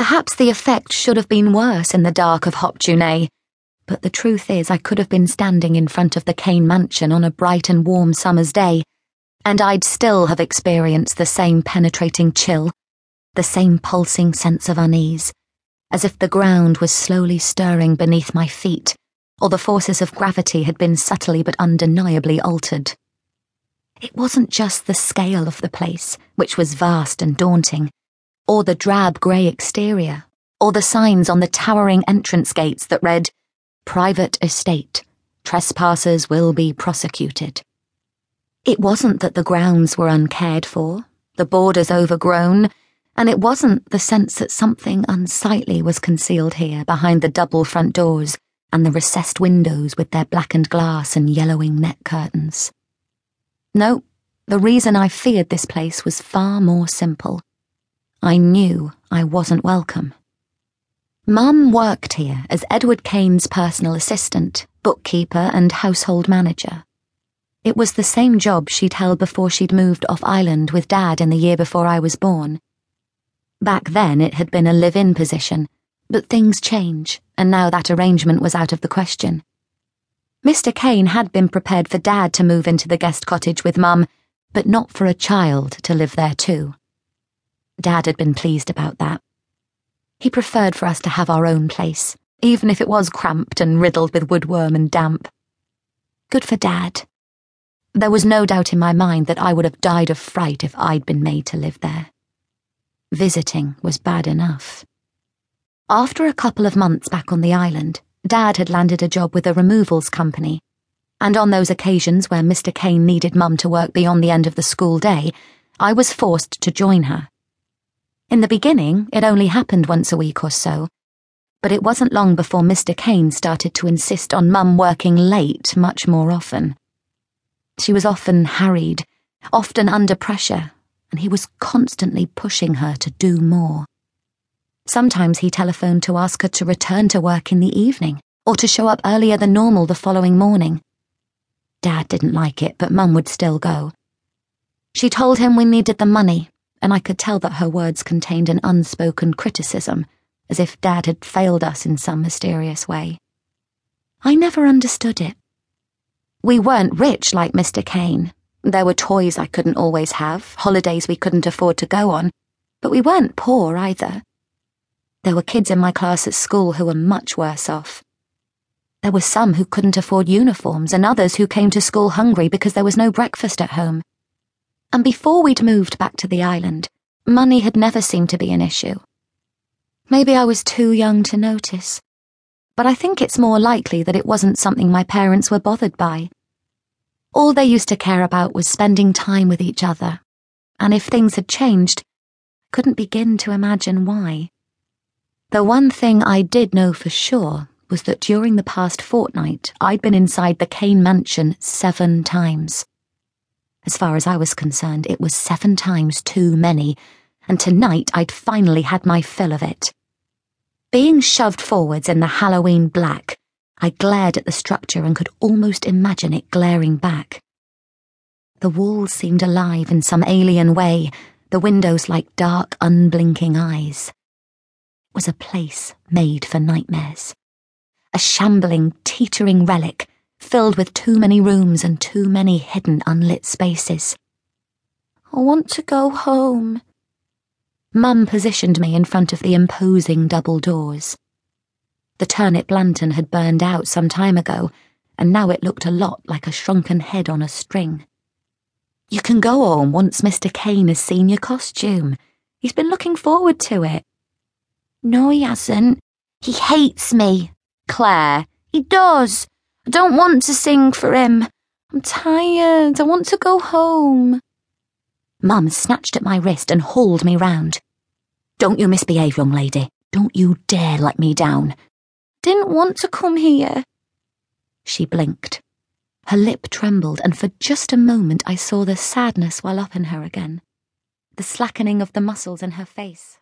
Perhaps the effect should have been worse in the dark of Hop-tu-naa, but the truth is I could have been standing in front of the Kane mansion on a bright and warm summer's day, and I'd still have experienced the same penetrating chill, the same pulsing sense of unease, as if the ground was slowly stirring beneath my feet, or the forces of gravity had been subtly but undeniably altered. It wasn't just the scale of the place, which was vast and daunting, or the drab grey exterior, or the signs on the towering entrance gates that read, Private Estate, Trespassers will be prosecuted. It wasn't that the grounds were uncared for, the borders overgrown, and it wasn't the sense that something unsightly was concealed here behind the double front doors and the recessed windows with their blackened glass and yellowing net curtains. No, the reason I feared this place was far more simple. I knew I wasn't welcome. Mum worked here as Edward Kane's personal assistant, bookkeeper, and household manager. It was the same job she'd held before she'd moved off island with Dad in the year before I was born. Back then it had been a live in position, but things change, and now that arrangement was out of the question. Mr. Kane had been prepared for Dad to move into the guest cottage with Mum, but not for a child to live there too. Dad had been pleased about that. He preferred for us to have our own place, even if it was cramped and riddled with woodworm and damp. Good for Dad. There was no doubt in my mind that I would have died of fright if I'd been made to live there. Visiting was bad enough. After a couple of months back on the island, Dad had landed a job with a removals company, and on those occasions where Mr. Kane needed Mum to work beyond the end of the school day, I was forced to join her. In the beginning, it only happened once a week or so, but it wasn't long before Mr. Kane started to insist on Mum working late much more often. She was often harried, often under pressure, and he was constantly pushing her to do more. Sometimes he telephoned to ask her to return to work in the evening, or to show up earlier than normal the following morning. Dad didn't like it, but Mum would still go. She told him we needed the money, and I could tell that her words contained an unspoken criticism, as if Dad had failed us in some mysterious way. I never understood it. We weren't rich like Mr. Kane. There were toys I couldn't always have, holidays we couldn't afford to go on, but we weren't poor either. There were kids in my class at school who were much worse off. There were some who couldn't afford uniforms and others who came to school hungry because there was no breakfast at home. And before we'd moved back to the island, money had never seemed to be an issue. Maybe I was too young to notice but I think it's more likely that it wasn't something my parents were bothered by. All they used to care about was spending time with each other, and if things had changed, I couldn't begin to imagine why. The one thing I did know for sure was that during the past fortnight, I'd been inside the Kane mansion seven times. As far as I was concerned, it was seven times too many, and tonight I'd finally had my fill of it. Being shoved forwards in the Halloween black, I glared at the structure and could almost imagine it glaring back. The walls seemed alive in some alien way, the windows like dark, unblinking eyes. It was a place made for nightmares. A shambling, teetering relic, filled with too many rooms and too many hidden, unlit spaces. I want to go home, Mum positioned me in front of the imposing double doors. The turnip lantern had burned out some time ago, and now it looked a lot like a shrunken head on a string. You can go home once Mr. Kane has seen your costume. He's been looking forward to it. No, he hasn't. He hates me. Claire. He does. Don't want to sing for him. I'm tired. I want to go home. Mum snatched at my wrist and hauled me round. Don't you misbehave, young lady. Don't you dare let me down. Didn't want to come here. She blinked. Her lip trembled, and for just a moment I saw the sadness well up in her again, the slackening of the muscles in her face.